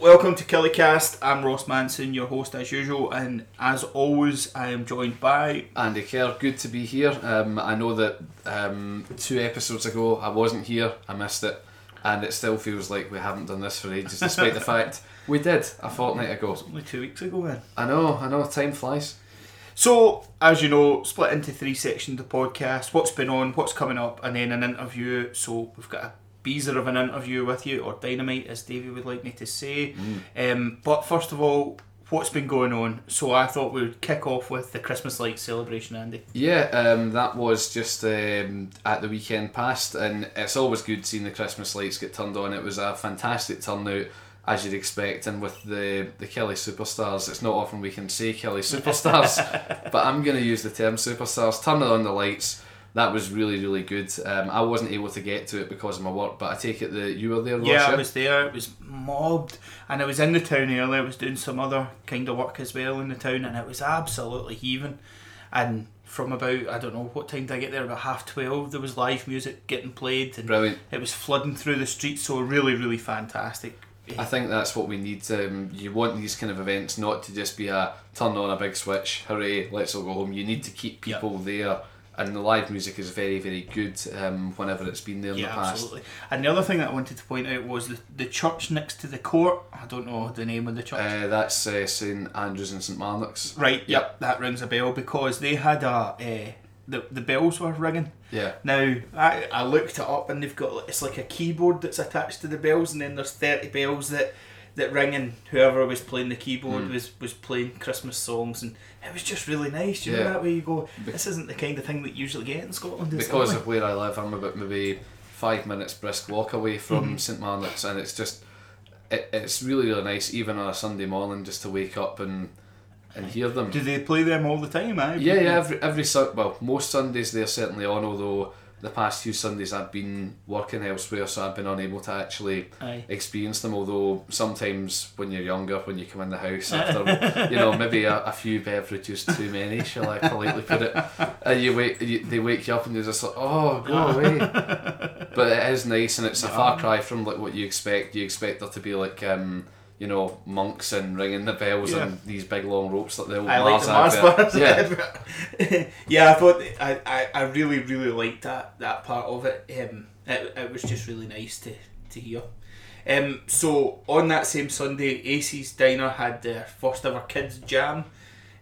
welcome to Killycast. I'm Ross Manson, your host as usual, and as always, I am joined by Andy Kerr. Good to be here. Um, I know that um, two episodes ago I wasn't here, I missed it, and it still feels like we haven't done this for ages, despite the fact we did a fortnight ago. only two weeks ago. Then, I know, I know, time flies. so as you know, split into three sections of the podcast: what's been on, what's coming up, and then an interview. So we've got a beezer of an interview with you, or dynamite, as Davey would like me to say. Um, but first of all. What's been going on? So I thought we would kick off with the Christmas lights celebration, Andy. Yeah, um, that was just um, at the weekend past, and it's always good seeing the Christmas lights get turned on. It was a fantastic turnout, as you'd expect, and with the the Killie superstars, it's not often we can say Killie superstars, but I'm going to use the term superstars. Turning on the lights, that was really really good. Um, I wasn't able to get to it because of my work, but I take it that you were there. Yeah, Ross, I was there. It was mobbed, and I was in the town earlier. I was doing some other kind of work as well in the town, and it was absolutely heaving. And from about I don't know what time did I get there? About half twelve. There was live music getting played, and Brilliant. it was flooding through the streets. So really, really fantastic. I think that's what we need. Um, you want these kind of events not to just be a turn on a big switch, hooray, let's all go home. You need to keep people there, and the live music is very, very good um, whenever it's been there in Yeah, the past. absolutely. And the other thing that I wanted to point out was the, the church next to the court. I don't know the name of the church. Uh, that's uh, St Andrews and St Marnock's. right. Yep. That rings a bell because they had a uh, the the bells were ringing. Yeah, Now I, I looked it up and they've got it's like a keyboard that's attached to the bells and then there's thirty bells that that ring and whoever was playing the keyboard Hmm. was was playing Christmas songs and it was just really nice. You know Yeah. that way you go. This isn't the kind of thing that you usually get in Scotland. Because of where I live, I'm about maybe five minutes brisk walk away from Mm-hmm. St Marnock's, and it's just it, it's really really nice, even on a Sunday morning, just to wake up and and hear them. do they play them all the time? Eh? Yeah, yeah. Every every Sun well, most Sundays they're certainly on. Although the past few Sundays I've been working elsewhere, so I've been unable to actually Aye. experience them. Although sometimes when you're younger, when you come in the house after you know maybe a, a few beverages too many, shall I politely put it, and you wake you, they wake you up and you're just like, oh, go away. but it is nice, and it's a far cry from like what you expect. You expect there to be like. um you know, monks and ringing the bells Yeah. and these big long ropes like the old I like Mars. Yeah, yeah, I thought I, I, I really really liked that that part of it. Um, it, it was just really nice to to hear. Um, so on that same Sunday, Acey's Diner had their first ever kids jam.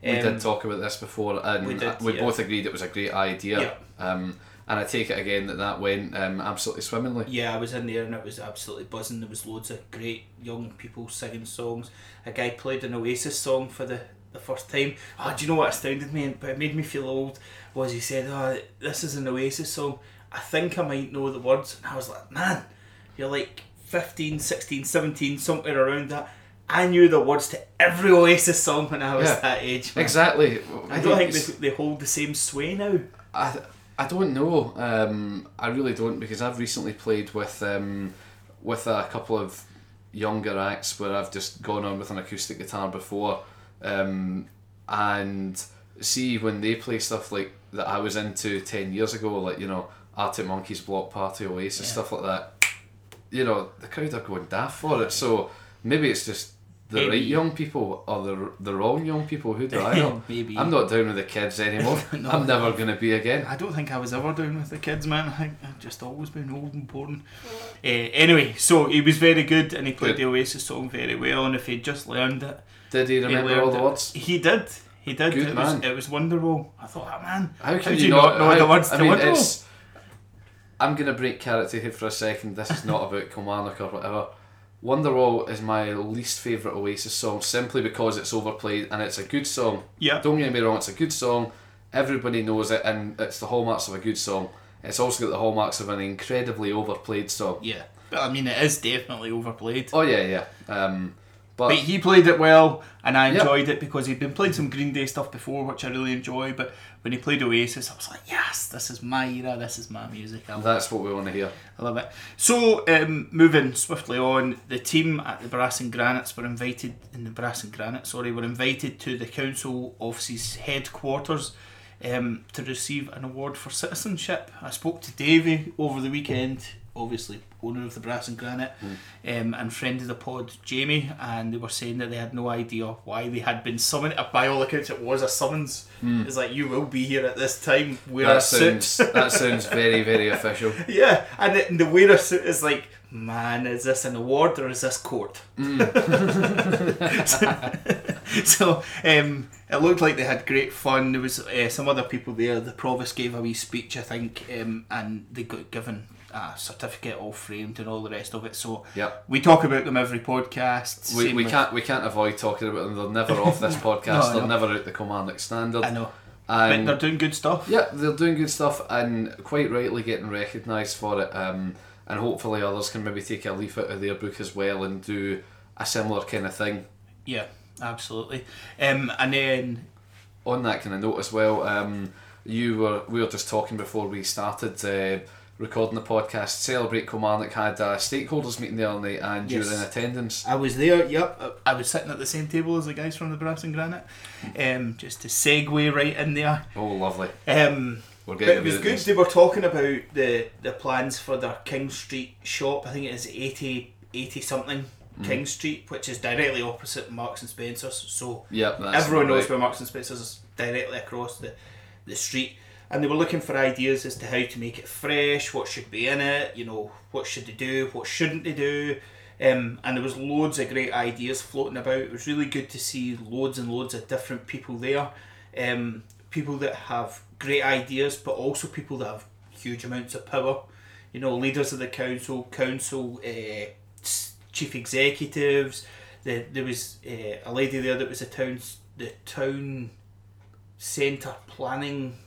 We Um, did talk about this before, and we we, yeah. both agreed it was a great idea. Yeah. Um, and I take it again that that went um, absolutely swimmingly. Yeah, I was in there and it was absolutely buzzing. There was loads of great young people singing songs. A guy played an Oasis song for the, the first time. Oh, do you know what astounded me? But it made me feel old. Was he said, "Oh, this is an Oasis song. I think I might know the words." And I was like, "Man, you're like 15, 16, 17, somewhere around that." I knew the words to every Oasis song when I was Yeah. that age. man. Exactly. I don't think they, they hold the same sway now. I, I don't know. Um, I really don't because I've recently played with um, with a couple of younger acts where I've just gone on with an acoustic guitar before, um, and see when they play stuff like that I was into ten years ago, like you know Arctic Monkeys, Bloc Party, Oasis, Yeah. stuff like that. You know the crowd are going daft for it. So maybe it's just the Maybe. right young people or the the wrong young people. Who do I know? Maybe. I'm not down with the kids anymore. No. I'm never going to be again. I don't think I was ever down with the kids, man. I think I've just always been old and boring. Uh, anyway, so he was very good and he played Good. the Oasis song very well. And if he'd just learned it, Did he he remember learned all the it. words? He did. He did. Good it man. was it was Wonderwall. I thought, oh, man, How can did you, you not, know how- the words I to mean, Wonderwall? I'm gonna break character here for a second. This is not about Kilmarnock or whatever. Wonderwall is my least favourite Oasis song simply because it's overplayed and it's a good song. Yeah. Don't get me wrong, it's a good song. Everybody knows it and it's the hallmarks of a good song. It's also got the hallmarks of an incredibly overplayed song. Yeah, but I mean, it is definitely overplayed. Oh yeah, yeah. Um, but But he played it well, and I Yep. enjoyed it because he'd been playing some Green Day stuff before, which I really enjoy. But when he played Oasis, I was like, yes, this is my era, this is my music. That's what we want to hear. I love it. So, um, moving swiftly on, the team at the Brass and Granites were invited, in the Brass and Granite, sorry, were invited to the council office's headquarters um, to receive an award for citizenship. I spoke to Davey over the weekend obviously owner of the Brass and Granite, Mm. um, and friend of the pod, Jamie, and they were saying that they had no idea why they had been summoned. By all accounts, it was a summons. It's like you will be here at this time. Wear a Mm. That suit. sounds that sounds very very official. Yeah, and the, the wear a suit is like, man, is this an award or is this court? so um, it looked like they had great fun. There was uh, some other people there. The provost gave a wee speech, I think, um, and they got given a certificate all framed and all the rest of it. So Yep. we talk about them every podcast. We, we can't we can't avoid talking about them. They're never off this podcast. No, they're never out the Commandant standard. I know, but And they're doing good stuff. yeah, they're doing good stuff and quite rightly getting recognised for it. Um, and hopefully others can maybe take a leaf out of their book as well and do a similar kind of thing. Yeah, absolutely. Um, and then on that kind of note as well, um, you were we were just talking before we started uh, recording the podcast. Celebrate Kilmarnock had a stakeholders meeting the other night, and you were in attendance. I was there, yep. I was sitting at the same table as the guys from the Brass and Granite. Um, just to segue right in there. Oh, lovely! Um, We're but it was good this. They were talking about the, the plans for their King Street shop. I think it is 80, 80 something Mm. King Street, which is directly opposite Marks and Spencer's. So Yep, everyone knows right. where Marks and Spencer's is directly across the, the street. And they were looking for ideas as to how to make it fresh, what should be in it, you know, what should they do, what shouldn't they do. Um, and there was loads of great ideas floating about. It was really good to see loads and loads of different people there. Um, people that have great ideas, but also people that have huge amounts of power. You know, leaders of the council, council, uh, chief executives. The, there was uh, a lady there that was the town's the town centre planning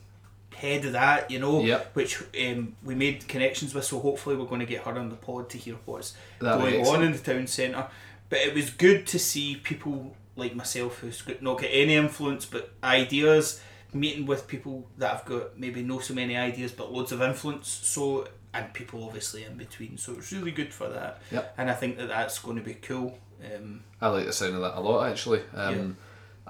head of that. You know, Yep. which um, we made connections with. So hopefully we're going to get her on the pod to hear what's That'd going on in the town centre. But it was good to see people like myself who's got not got any influence but ideas, meeting with people that have got maybe no so many ideas but loads of influence. So and people obviously in between. So it's really good for that. Yep. And I think that that's going to be cool. Um, I like the sound of that a lot actually. Um,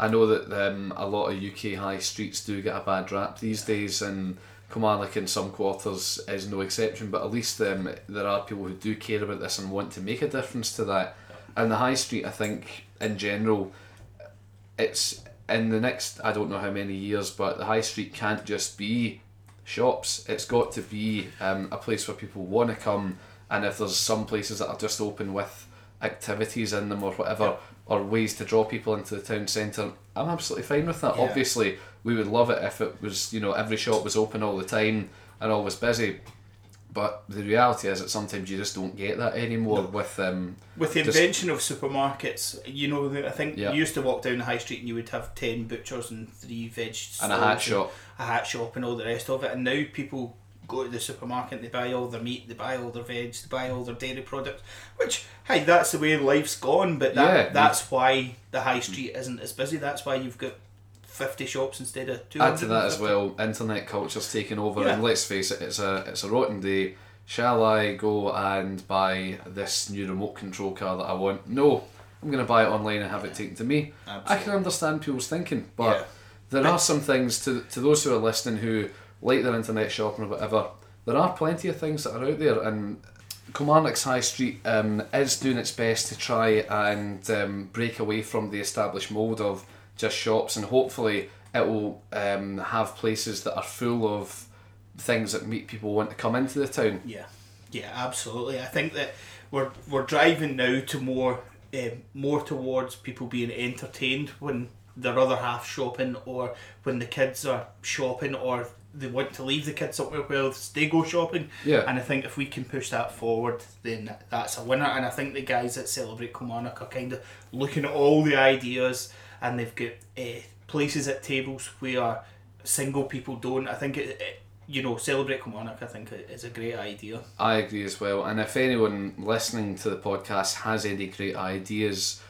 I know that um, a lot of UK high streets do get a bad rap these days, and Kilmarnock in some quarters is no exception. But at least um, there are people who do care about this and want to make a difference to that. And the high street, I think, in general, it's in the next I don't know how many years, but the high street can't just be shops. It's got to be um, a place where people want to come, and if there's some places that are just open with activities in them or whatever, or ways to draw people into the town centre, I'm absolutely fine with that. Yeah. Obviously, we would love it if it was, you know, every shop was open all the time and always busy. But the reality is that sometimes you just don't get that anymore with um, with the Just- invention of supermarkets, you know, I think Yeah. you used to walk down the high street and you would have ten butchers and three veg and a hat shop. a hat shop and all the rest of it. And now people go to the supermarket, they buy all their meat, they buy all their veg, they buy all their dairy products. Which, hey, that's the way life's gone. But that, Yeah. that's why the high street isn't as busy. That's why you've got fifty shops instead of two. Add to that as well, internet culture's taken over, and Yeah. let's face it, it's a it's a rotten day. Shall I go and buy this new remote control car that I want? No, I'm going to buy it online and have it taken to me. I can understand people's thinking, but Yeah. there are some things to to those who are listening who like their internet shopping or whatever. There are plenty of things that are out there, and Kilmarnock's High Street um, is doing its best to try and um, break away from the established mould of just shops, and hopefully it will um, have places that are full of things that make people want to come into the town. Yeah, yeah, absolutely. I think that we're we're driving now to more um, more towards people being entertained when their other half shopping, or when the kids are shopping, or they want to leave the kids somewhere where they go shopping. Yeah. And I think if we can push that forward, then that's a winner. And I think the guys that celebrate Kilmarnock are kind of looking at all the ideas, and they've got uh, places at tables where single people don't. I think it, it you know, celebrate Kilmarnock. I think is a great idea. I agree as well. And if anyone listening to the podcast has any great ideas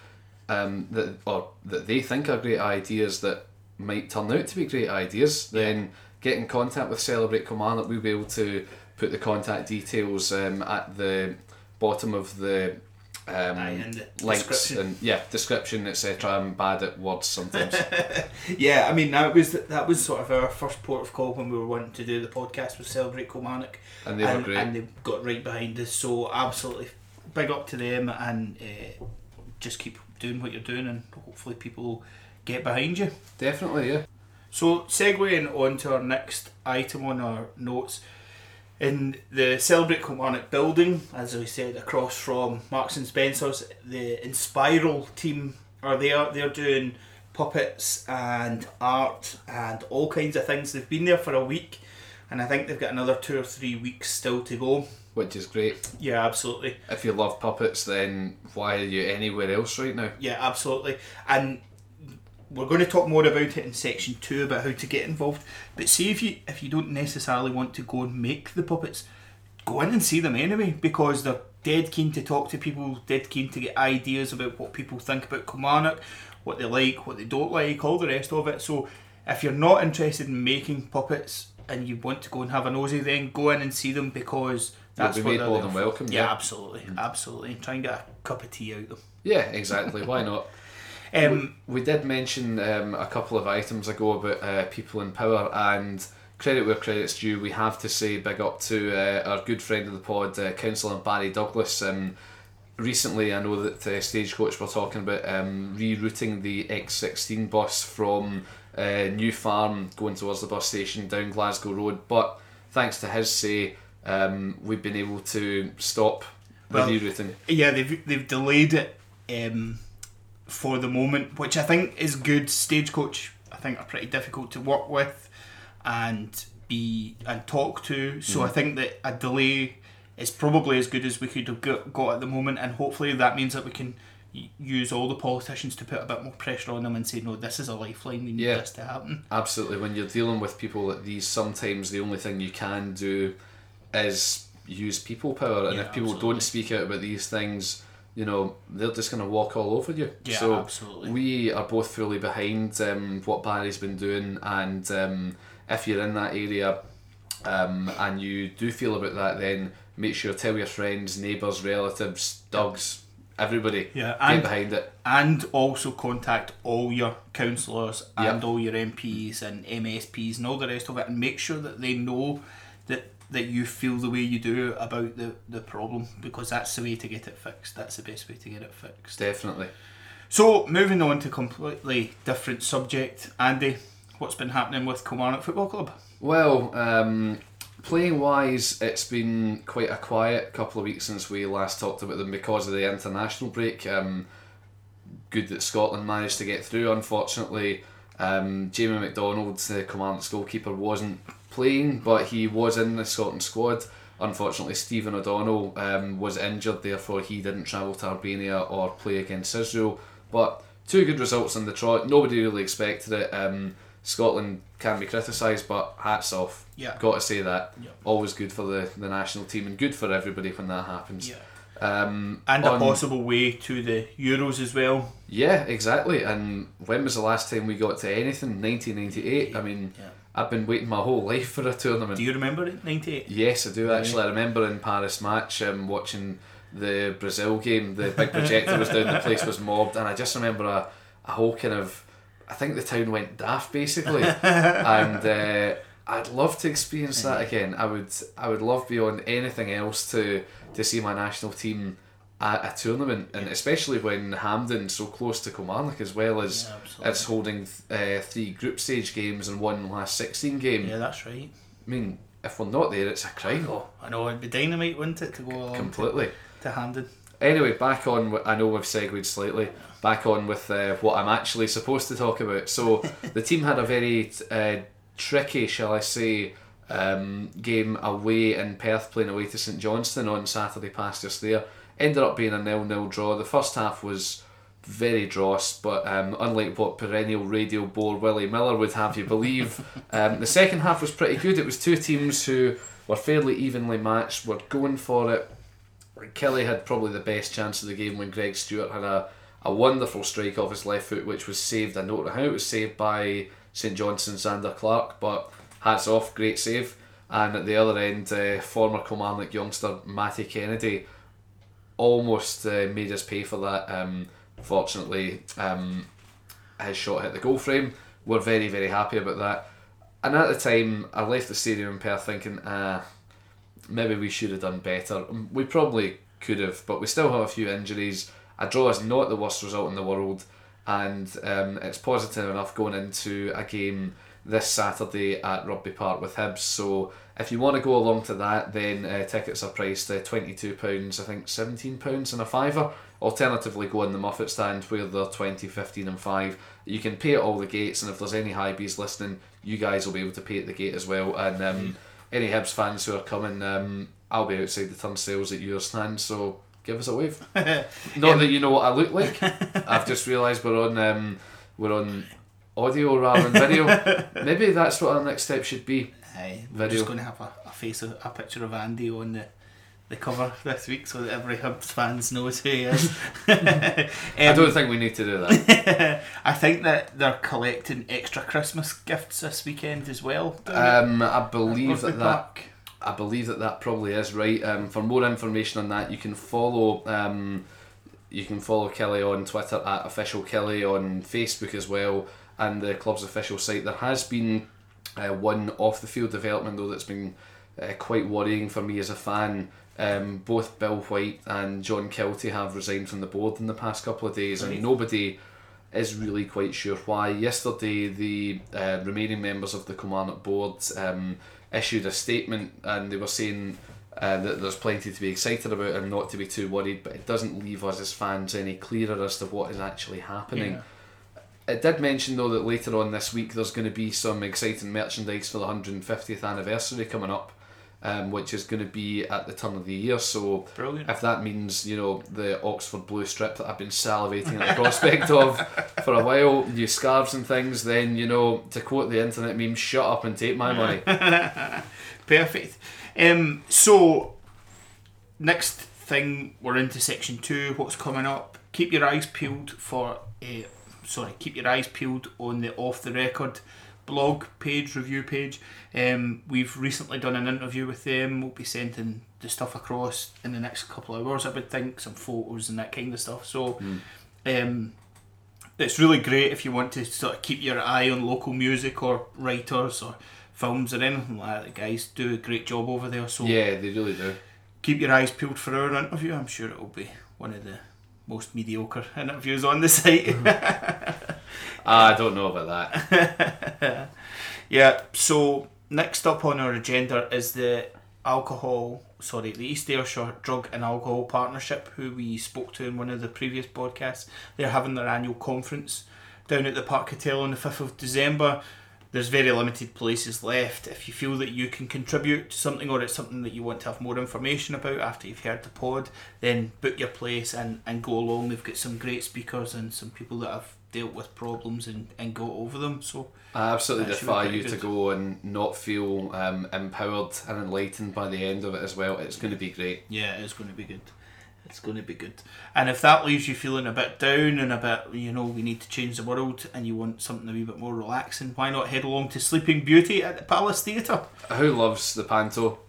um, that or that they think are great ideas that might turn out to be great ideas, then get in contact with Celebrate Kilmarnock. We'll be able to put the contact details um, at the bottom of the um, and links description. and yeah, description, etc. I'm bad at words sometimes. Yeah, I mean that was that was sort of our first port of call when we were wanting to do the podcast with Celebrate Kilmarnock, and they were and, great. and they got right behind us. So absolutely big up to them, and uh, just keep doing what you're doing, and hopefully people will get behind you. Definitely, yeah. So segueing on to our next item on our notes. In the Celebrate Kilmarnock building, as we said, across from Marks and Spencer's, the Inspiral team are there. They're doing puppets and art and all kinds of things. They've been there for a week, and I think they've got another two or three weeks still to go. Which is great. Yeah, absolutely. If you love puppets, then why are you anywhere else right now? Yeah, absolutely. And we're going to talk more about it in section two about how to get involved. But see if you if you don't necessarily want to go and make the puppets, go in and see them anyway because they're dead keen to talk to people, dead keen to get ideas about what people think about Kilmarnock, what they like, what they don't like, all the rest of it. So if you're not interested in making puppets and you want to go and have a nosy, then go in and see them because that's be what made more than welcome, Yeah, yeah. absolutely, mm. absolutely. Try and get a cup of tea out of them. Yeah, exactly. why not? Um, We did mention um, a couple of items ago about uh, people in power, and credit where credit's due. We have to say big up to uh, our good friend of the pod, uh, Councillor Barry Douglas. Um, recently, I know that uh, Stagecoach were talking about um, rerouting the X16 bus from uh, New Farm going towards the bus station down Glasgow Road, but thanks to his say, um, we've been able to stop the rerouting. Yeah, they've they've delayed it um, for the moment, which I think is good. Stagecoach, I think, are pretty difficult to work with and be and talk to. So mm. I think that a delay is probably as good as we could have got, got at the moment, and hopefully that means that we can use all the politicians to put a bit more pressure on them and say, no, this is a lifeline. We need Yeah. this to happen. Absolutely. When you're dealing with people like these, sometimes the only thing you can do is use people power. And Yeah, if people absolutely. don't speak out about these things, you know, they're just going to walk all over you. Yeah, so absolutely. we are both fully behind um, what Barry's been doing. And um, if you're in that area um, and you do feel about that, then make sure tell your friends, neighbours, relatives, dogs, everybody. Yeah, get and- behind it. and also contact all your councillors and Yep. all your MPs and MSPs and all the rest of it, and make sure that they know that that you feel the way you do about the the problem because that's the way to get it fixed. That's the best way to get it fixed. Definitely. So moving on to completely different subject, Andy, what's been happening with Kilmarnock Football Club? Well, um, playing wise, it's been quite a quiet couple of weeks since we last talked about them because of the international break. Um, good that Scotland managed to get through. Unfortunately, um, Jamie MacDonald, the Kilmarnock's goalkeeper, wasn't playing, but he was in the Scotland squad. Unfortunately, Stephen O'Donnell um, was injured, therefore he didn't travel to Albania or play against Israel. But two good results in the trot. Nobody really expected it. Um, Scotland can be criticised, but hats off. Yeah. Got to say that. Yeah. Always good for the, the national team and good for everybody when that happens. Um, And a possible way to the Euros as well. yeah, exactly. And when was the last time we got to anything? 1998. I mean, Yeah. I've been waiting my whole life for a tournament. Do you remember it? 98? Yes, I do actually. I remember in Paris match um, watching the Brazil game. The big projector was down, the place was mobbed, and I just remember a, a whole kind of. I think the town went daft basically, and uh, I'd love to experience that again. I would. I would love beyond anything else to to see my national team at a tournament, and especially when Hampden's so close to Kilmarnock as well as Yeah, it's holding uh, three group stage games and one last sixteen game. Yeah, that's right. I mean, if we're not there, it's a crime. Oh, I know it'd be dynamite, wouldn't it, to go along Completely. to, to Hampden. Anyway, back on. I know we've segued slightly. Back on with uh, what I'm actually supposed to talk about. So the team had a very uh, tricky, shall I say, um, game away in Perth, playing away to St Johnstone on Saturday past just there. Ended up being a nil-nil draw. The first half was very dross, but um, unlike what perennial radio bore Willie Miller would have you believe, um, the second half was pretty good. It was two teams who were fairly evenly matched, were going for it. Killie had probably the best chance of the game when Greg Stewart had a, a wonderful strike off his left foot, which was saved. I don't know how it was saved by St Johnstone's Zander Clark, but hats off, great save. And at the other end, uh, former Kilmarnock youngster Matty Kennedy almost uh, made us pay for that. Um, fortunately, um, his shot hit the goal frame. We're very, very happy about that. And at the time, I left the stadium in Perth thinking, ah, maybe we should have done better. We probably could have, but we still have a few injuries. A draw is not the worst result in the world, and um, it's positive enough going into a game this Saturday at Rugby Park with Hibs. So if you want to go along to that, then uh, tickets are priced at £22, I think £17 and a fiver. Alternatively, go in the Moffat stand where they're 20 15 and 5 You can pay at all the gates, and if there's any Hibees listening, you guys will be able to pay at the gate as well. And um, any Hibs fans who are coming, um, I'll be outside the turnstiles at your stand, so give us a wave. Not that you know what I look like. I've just realised we're on um, we're on audio rather than video. Maybe that's what our next step should be. Aye, we're Video. just going to have a, a face, of, a picture of Andy on the, the cover this week so that every Hibs fans knows who he is. I Um, don't think we need to do that. I think that they're collecting extra Christmas gifts this weekend as well. Um, I believe that that. I believe that that probably is right. Um, for more information on that, you can follow um, you can follow Killie on Twitter at official Killie on Facebook as well, and the club's official site. There has been uh, one off the field development though that's been uh, quite worrying for me as a fan. Um, both Bill White and John Kelty have resigned from the board in the past couple of days, Right. and nobody is really quite sure why. Yesterday, the uh, remaining members of the Kilmarnock board um, issued a statement and they were saying uh, that there's plenty to be excited about and not to be too worried, but it doesn't leave us as fans any clearer as to what is actually happening. Yeah. It did mention though that later on this week there's going to be some exciting merchandise for the 150th anniversary coming up, um, which is going to be at the turn of the year. So Brilliant. if that means you know the Oxford blue strip that I've been salivating at the prospect of for a while, new scarves and things, then you know to quote the internet meme, shut up and take my money. Perfect. Um, so, next thing, we're into section two. What's coming up? Keep your eyes peeled for. Uh, sorry, keep your eyes peeled on the off the record blog page, review page. Um, we've recently done an interview with them. We'll be sending the stuff across in the next couple of hours, I would think, some photos and that kind of stuff. So, um, it's really great if you want to sort of keep your eye on local music or writers or films or anything like that. The guys do a great job over there. So Yeah, they really do. keep your eyes peeled for our interview. I'm sure it will be one of the most mediocre interviews on the site. Ah, I don't know about that. yeah. So next up on our agenda is the alcohol. Sorry, the East Ayrshire Drug and Alcohol Partnership, who we spoke to in one of the previous podcasts. They're having their annual conference down at the Park Hotel on the fifth of December. There's very limited places left. If you feel that you can contribute to something or it's something that you want to have more information about after you've heard the pod, then book your place and, and go along. They've got some great speakers and some people that have dealt with problems and, and got over them. So I absolutely That should be defy you to go and not feel um, empowered and enlightened by the end of it as well. It's going to be great. Yeah, it is going to be good. It's going to be good. And if that leaves you feeling a bit down and a bit, you know, we need to change the world and you want something a wee bit more relaxing, why not head along to Sleeping Beauty at the Palace Theatre? Who loves the panto?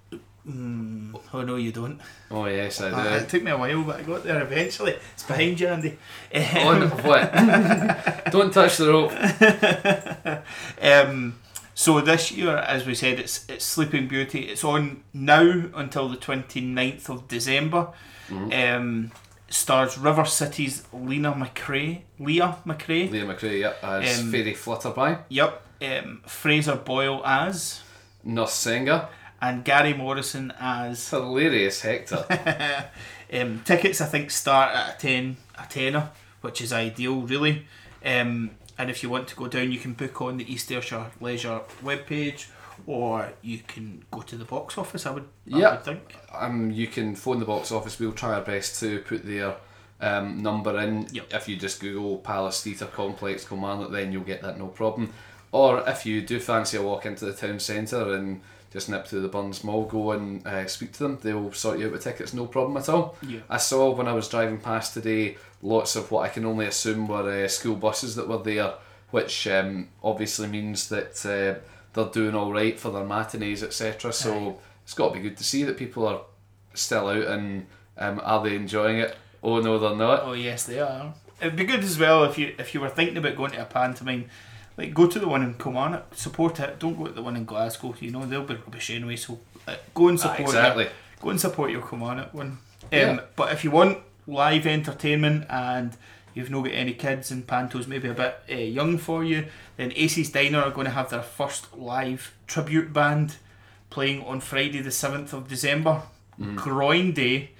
Mm, oh, no, you don't. Oh yes, I do. it took me a while, but I got there eventually. It's behind you, Andy. On what? Don't touch the rope. Um, so this year, as we said, it's it's Sleeping Beauty. It's on now until the 29th of December. Um, stars River City's Lena McRae, Leah McRae. Leah McRae, yep, as Um, Fairy Flutterby. Yep. Um, Fraser Boyle as, Nurse Senga. and Gary Morrison as. Hilarious Hector. um, tickets I think start at a ten a tenner, which is ideal really. Um, and if you want to go down, you can book on the East Ayrshire Leisure webpage, or you can go to the box office. I would, I Yeah. would think. um, you can phone the box office. We'll try our best to put their um, number in. Yep. If you just Google Palace Theatre Complex Kilmarnock, then you'll get that no problem. Or if you do fancy a walk into the town centre and just nip to the Burns Mall, go and uh, speak to them. They'll sort you out with tickets, no problem at all. Yeah. I saw when I was driving past today lots of what I can only assume were uh, school buses that were there, which um, obviously means that uh, they're doing all right for their matinees, etc. So it's got to be good to see that people are still out and Um, are they enjoying it? Oh no, they're not. Oh yes, they are. It'd be good as well if you if you were thinking about going to a pantomime, like go to the one in Kilmarnock, support it. Don't go to the one in Glasgow. You know they'll be rubbish anyway. So uh, go and Ah, support exactly. it. Go and support your Kilmarnock one. Um, Yeah. But if you want live entertainment and you've not got any kids and Panto's maybe a bit uh, young for you, then Ace's Diner are going to have their first live tribute band playing on Friday the 7th of December. Groin Day.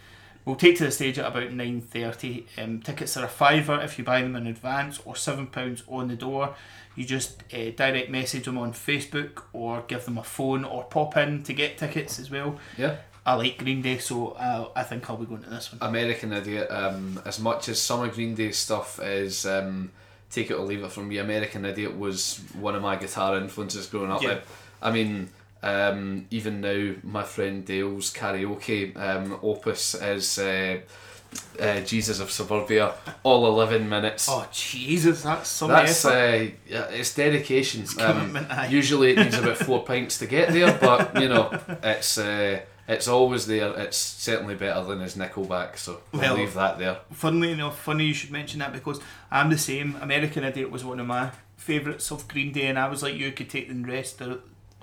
We'll take to the stage at about 9.30. Um, tickets are a fiver if you buy them in advance or £7 on the door. You just uh, direct message them on Facebook or give them a phone or pop in to get tickets as well. Yeah. I like Green Day, so uh, I think I'll be going to this one. American Idiot, um, as much as some of Green Day stuff is um, take it or leave it from me, American Idiot was one of my guitar influences growing up. Yeah. I mean, um, even now, my friend Dale's karaoke um, opus is uh, uh, Jesus of Suburbia, all 11 minutes. Oh Jesus, that's some That's uh, yeah, it's dedication. Um, usually it needs about four pints to get there, but you know, it's uh, it's always there. It's certainly better than his Nickelback, so we'll, Well- leave that there. Funnily enough, funny you should mention that because I'm the same. American Idiot was one of my favourites of Green Day, and I was like, you could take the rest, or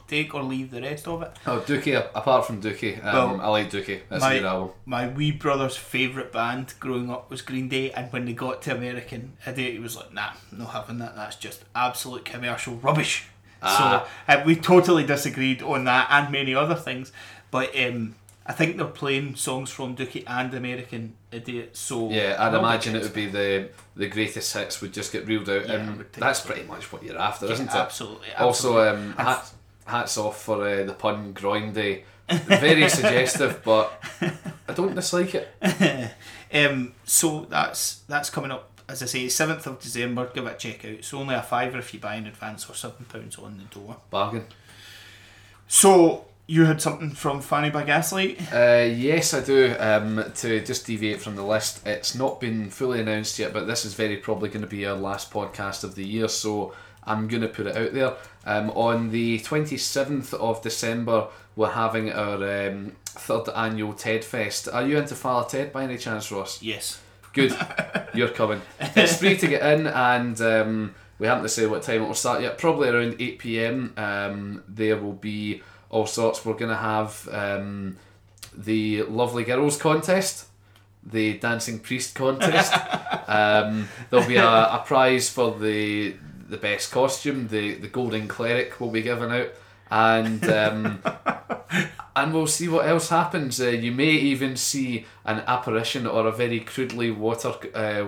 take or leave the rest of it. Oh, Dookie. Apart from Dookie, um, Well, I like Dookie. That's my- a good album. My wee brother's favourite band growing up was Green Day, and when they got to American Idiot, he was like, "Nah, no having that. That's just absolute commercial rubbish." Ah. So uh, we totally disagreed on that and many other things, but um, I think they're playing songs from Dookie and American Idiot. So Yeah, I'd imagine it would be the the greatest hits would just get reeled out, Yeah, and that's so. pretty much what you're after, Yeah, isn't it? absolutely, Also, absolutely. um, hat, hats off for uh, the pun grindy. Very suggestive, but I don't dislike it. Um, so that's that's coming up. As I say, seventh of December. Give it a check out. It's only a fiver if you buy in advance, or seven pounds on the door. Bargain. So you had something from Fanny by Gaslight. Uh, yes, I do. Um, to just deviate from the list, it's not been fully announced yet, but this is very probably going to be our last podcast of the year, so I'm going to put it out there. Um, on the 27th of December, we're having our um, third annual TED Fest. Are you into Father Ted by any chance, Ross? Yes. Good, you're coming. It's free to get in, and um, we haven't to say what time it will start yet. Probably around eight pm. Um, there will be all sorts. We're gonna have um, the lovely girls contest, the dancing priest contest. um, there'll be a, a prize for the the best costume. The the golden cleric will be given out, and. Um, and we'll see what else happens. Uh, you may even see an apparition or a very crudely water, uh,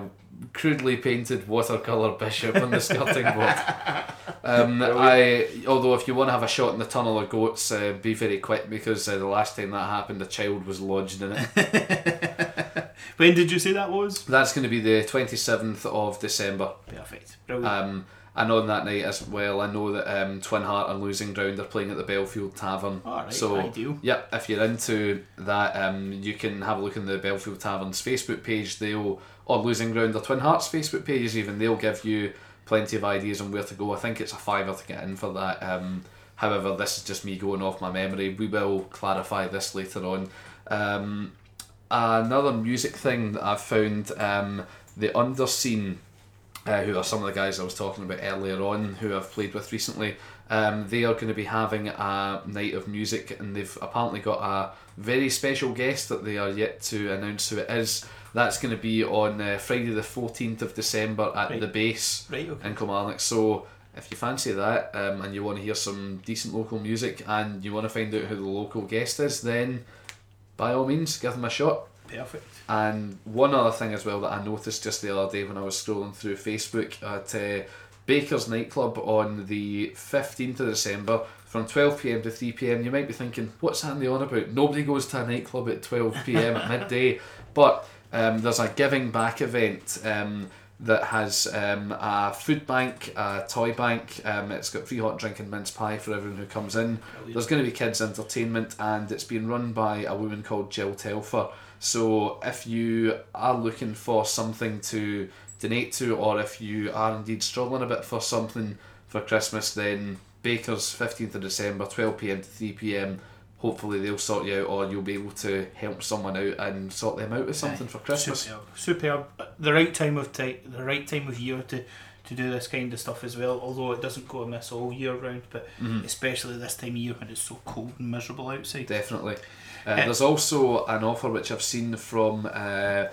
crudely painted watercolor bishop on the skirting board. Um, I, although if you want to have a shot in the tunnel of goats, uh, be very quick because uh, the last time that happened, a child was lodged in it. When did you say that was? That's going to be the twenty seventh of December. Perfect. Brilliant. Um, and on that night as well, I know that um, Twin Heart and Losing Ground are playing at the Belfield Tavern. Alright, so, ideal. Yep, if you're into that, um, you can have a look in the Belfield Tavern's Facebook page. They'll, or Losing Ground or Twin Hearts Facebook pages, even they'll give you plenty of ideas on where to go. I think it's a fiver to get in for that. Um, however, this is just me going off my memory. We will clarify this later on. Um, another music thing that I've found, um, the Underscene uh, who are some of the guys I was talking about earlier on, who I've played with recently. Um, they are going to be having a night of music, and they've apparently got a very special guest that they are yet to announce who it is. That's going to be on uh, Friday, the 14th of December at Right. the base right. Okay. in Kilmarnock. So, if you fancy that um, and you want to hear some decent local music and you want to find out who the local guest is, then by all means, give them a shot. Perfect. And one other thing as well that I noticed just the other day when I was scrolling through Facebook at uh, Baker's nightclub on the 15th of December from 12pm to 3pm. You might be thinking, what's Andy on about? Nobody goes to a nightclub at 12pm at midday. But um, there's a giving back event um, that has um, a food bank, a toy bank. Um, it's got free hot drink and mince pie for everyone who comes in. There's going to be kids' entertainment, and it's being run by a woman called Jill Telfer. So if you are looking for something to donate to, or if you are indeed struggling a bit for something for Christmas, then Baker's 15th of December, 12 pm to 3 pm hopefully they'll sort you out, or you'll be able to help someone out and sort them out with something for Christmas. Superb. Superb. The right time of ti the right time of year to to do this kind of stuff as well. Although it doesn't go amiss all year round, but Mhm. especially this time of year when it's so cold and miserable outside. Definitely. Uh, Uh, there's also an offer which I've seen from uh,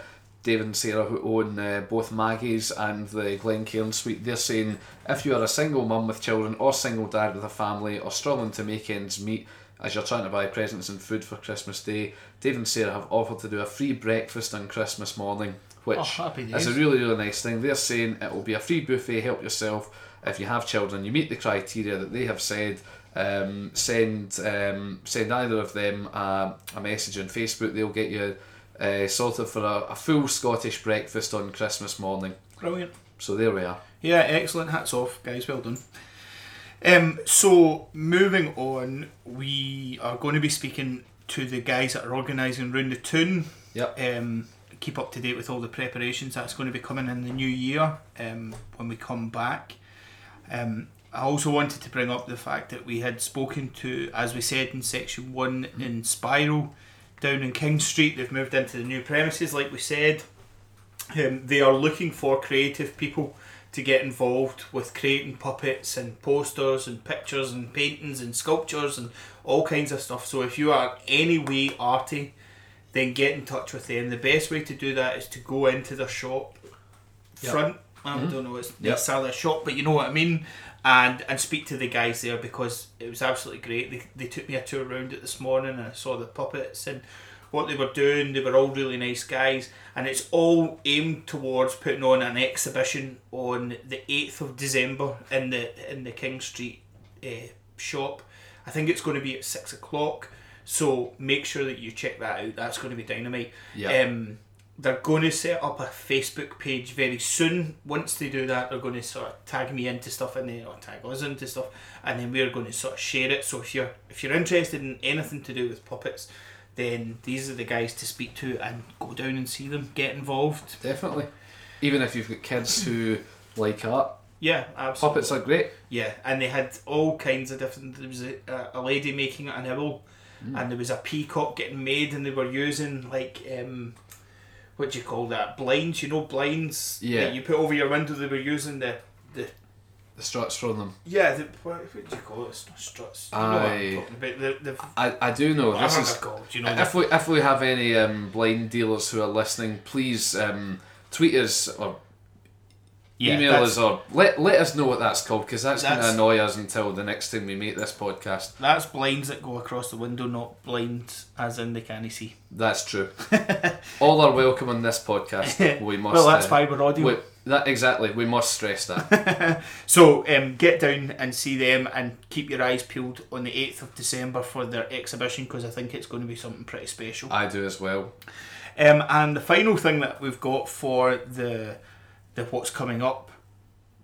Dave and Sarah who own uh, both Maggie's and the Glencairn Suite. They're saying if you are a single mum with children or single dad with a family or struggling to make ends meet as you're trying to buy presents and food for Christmas Day, Dave and Sarah have offered to do a free breakfast on Christmas morning, which Oh, is a really, really nice thing. They're saying it will be a free buffet, help yourself. If you have children, you meet the criteria that they have said. Um, send um, send either of them a, a message on Facebook. They'll get you uh, sorted for a, a full Scottish breakfast on Christmas morning. Brilliant. So there we are. Yeah, excellent. Hats off, guys. Well done. Um, so moving on, we are going to be speaking to the guys that are organising round the tune. Yep. Um, keep up to date with all the preparations that's going to be coming in the new year. Um, when we come back. Um, I also wanted to bring up the fact that we had spoken to, as we said in section one, in Spiral, down in King Street. They've moved into the new premises, like we said. Um, they are looking for creative people to get involved with creating puppets and posters and pictures and paintings and sculptures and all kinds of stuff. So if you are any way arty, then get in touch with them. The best way to do that is to go into their shop Yep. front. I mm-hmm. don't know it's Yep. necessarily a shop, but you know what I mean. And and speak to the guys there because it was absolutely great. They, they took me a tour around it this morning and I saw the puppets and what they were doing. They were all really nice guys, and it's all aimed towards putting on an exhibition on the eighth of December in the in the King Street uh, shop. I think it's going to be at six o'clock. So make sure that you check that out. That's going to be dynamite. Yeah. Um, they're going to set up a Facebook page very soon. Once they do that, they're going to sort of tag me into stuff and then or tag us into stuff, and then we're going to sort of share it. So if you're if you're interested in anything to do with puppets, then these are the guys to speak to and go down and see them, get involved. Definitely. Even if you've got kids who like art, Yeah, absolutely. puppets are great. Yeah, and they had all kinds of different. There was a, a lady making an owl, and there was a peacock getting made, and they were using like um, what do you call that? Blinds, you know, blinds. Yeah. That you put over your window. They were using the the The struts from them. yeah. The, what, what do you call it? It's not struts. You know what Aye. I'm talking about? The the I, I do know this is called. You know. if we if we have any um, blind dealers who are listening, please um, tweet us or Yeah, email us or let let us know what that's called because that's, going to annoy us until the next time we make this podcast. That's blinds that go across the window, not blinds as in they can't see. That's true. All are welcome on this podcast. We must. well, that's uh, audio. we- that exactly. We must stress that. So um, get down and see them and keep your eyes peeled on the 8th of December for their exhibition because I think it's going to be something pretty special. I do as well. Um, and the final thing that we've got for the, the what's coming up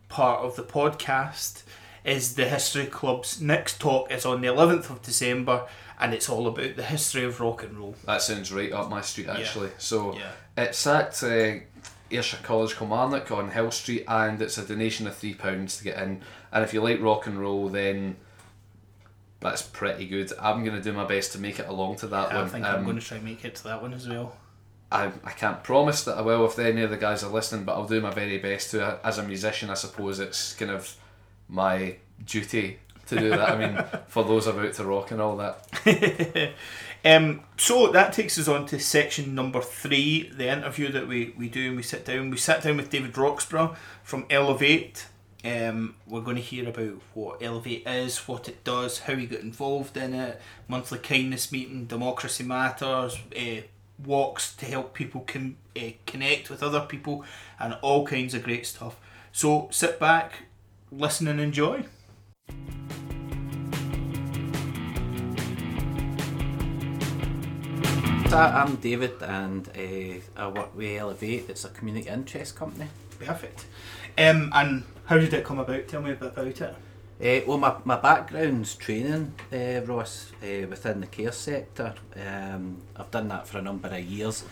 part of the podcast is the History Club's next talk is on the 11th of December and it's all about the history of rock and roll. That sounds right up my street actually. So Yeah. it's at uh, Ayrshire College Kilmarnock on Hill Street, and it's a donation of three pounds to get in. And if you like rock and roll, then that's pretty good. I'm gonna do my best to make it along to that I one. think I'm Um, going to try and make it to that one as well. I, I can't promise that I will if any of the guys are listening, but I'll do my very best to. As a musician, I suppose it's kind of my duty to do that. I mean, for those about to rock and all that. Um, so that takes us on to section number three, the interview that we, we do and we sit down. We sat down with David Roxburgh from Elevate. Um, we're going to hear about what Elevate is, what it does, how he got involved in it, monthly kindness meeting, democracy matters, uh, walks to help people uh, connect with other people, and all kinds of great stuff. So sit back, listen, and enjoy. So I'm David and uh, I work with Elevate. It's a community interest company. Perfect. Um, and how did it come about? Tell me a bit about it. Uh, well, my, my background's training, uh, Ross, uh, within the care sector. Um, I've done that for a number of years.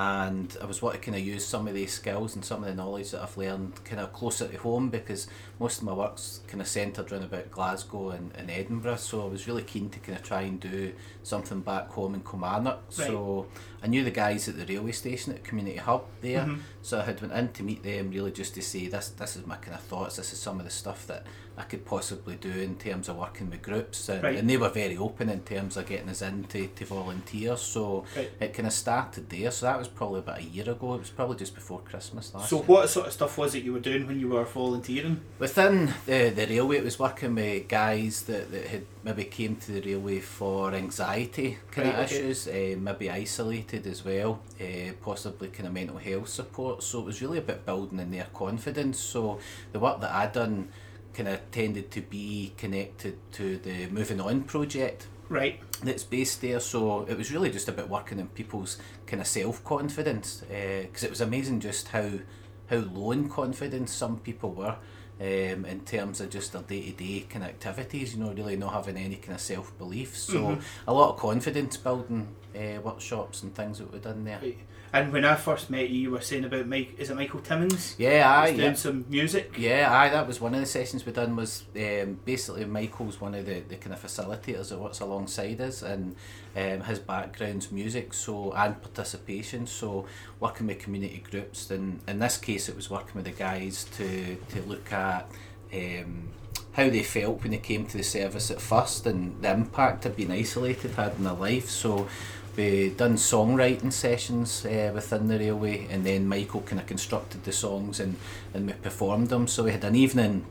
And I was wanting to kind of use some of these skills and some of the knowledge that I've learned kind of closer to home because most of my work's kind of centred around about Glasgow and, and Edinburgh so I was really keen to kind of try and do something back home in Kilmarnock so I knew the guys at the railway station at Community Hub there Mhm. so I had went in to meet them really just to say this this is my kind of thoughts this is some of the stuff that I could possibly do in terms of working with groups and, Right. and they were very open in terms of getting us in to, to volunteer so Right. it kind of started there so that was probably about a year ago it was probably just before Christmas last So year. what sort of stuff was it you were doing when you were volunteering? Within the, the railway, it was working with guys that, that had maybe came to the railway for anxiety kind Right, of okay. issues, uh, maybe isolated as well, uh, possibly kind of mental health support. So it was really about building in their confidence. So the work that I done kind of tended to be connected to the Moving On project Right. that's based there. So it was really just about working in people's kind of self confidence because it was amazing just how how low in confidence some people were. Um, in terms of just their day to day kind of activities, you know, really not having any kind of self belief. So Mhm. a lot of confidence building uh, workshops and things that we've done there. Right. And when I first met you, you were saying about Mike. Is it Michael Timmins? Yeah, aye, He's doing yeah. some music. Yeah, aye, that was one of the sessions we done was um, basically Michael's one of the, the kind of facilitators that works alongside us and um, his background's music so and participation so working with community groups and in this case it was working with the guys to, to look at um, how they felt when they came to the service at first and the impact of being isolated had in their life so we done songwriting sessions uh, within the railway and then Michael kind of constructed the songs and, and we performed them so we had an evening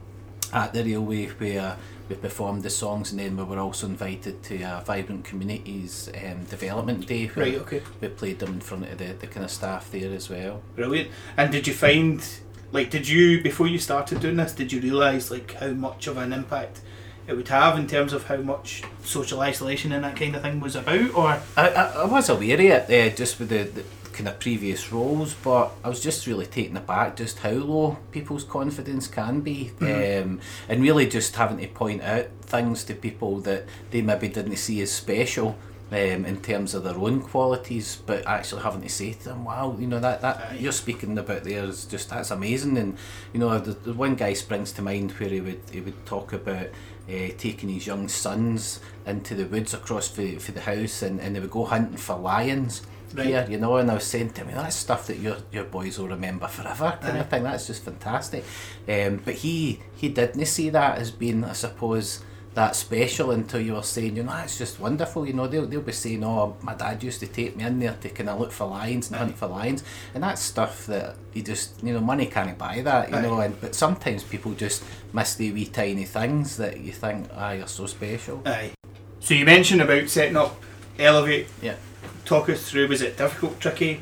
at the railway where we performed the songs and then we were also invited to a Vibrant Communities um, Development Day where Right. Okay. we played them in front of the, the kind of staff there as well. Brilliant. And did you find, like, did you before you started doing this, did you realise like how much of an impact it would have in terms of how much social isolation and that kind of thing was about, or I, I, I was aware of it uh, just with the, the kind of previous roles, but I was just really taken aback just how low people's confidence can be, um, and really just having to point out things to people that they maybe didn't see as special. Um, in terms of their own qualities, but actually having to say to them, "Wow, you know that that you're speaking about there is just that's amazing." And you know, the, the one guy springs to mind where he would he would talk about uh, taking his young sons into the woods across for, for the house and, and they would go hunting for lions Right. here, you know, and I was saying to him, that's stuff that your your boys will remember forever kind Aye. of thing. That's just fantastic. Um, but he he didn't see that as being, I suppose, that special until you were saying, you know, that's just wonderful. You know, they'll, they'll be saying, oh, my dad used to take me in there to kind of look for lions and hunt for lions. And that's stuff that you just, you know, money can't buy that, you know. And But sometimes people just miss the wee tiny things that you think, ah, you're so special. aye. So you mentioned about setting up Elevate. Yeah. Talk us through. Was it difficult, tricky?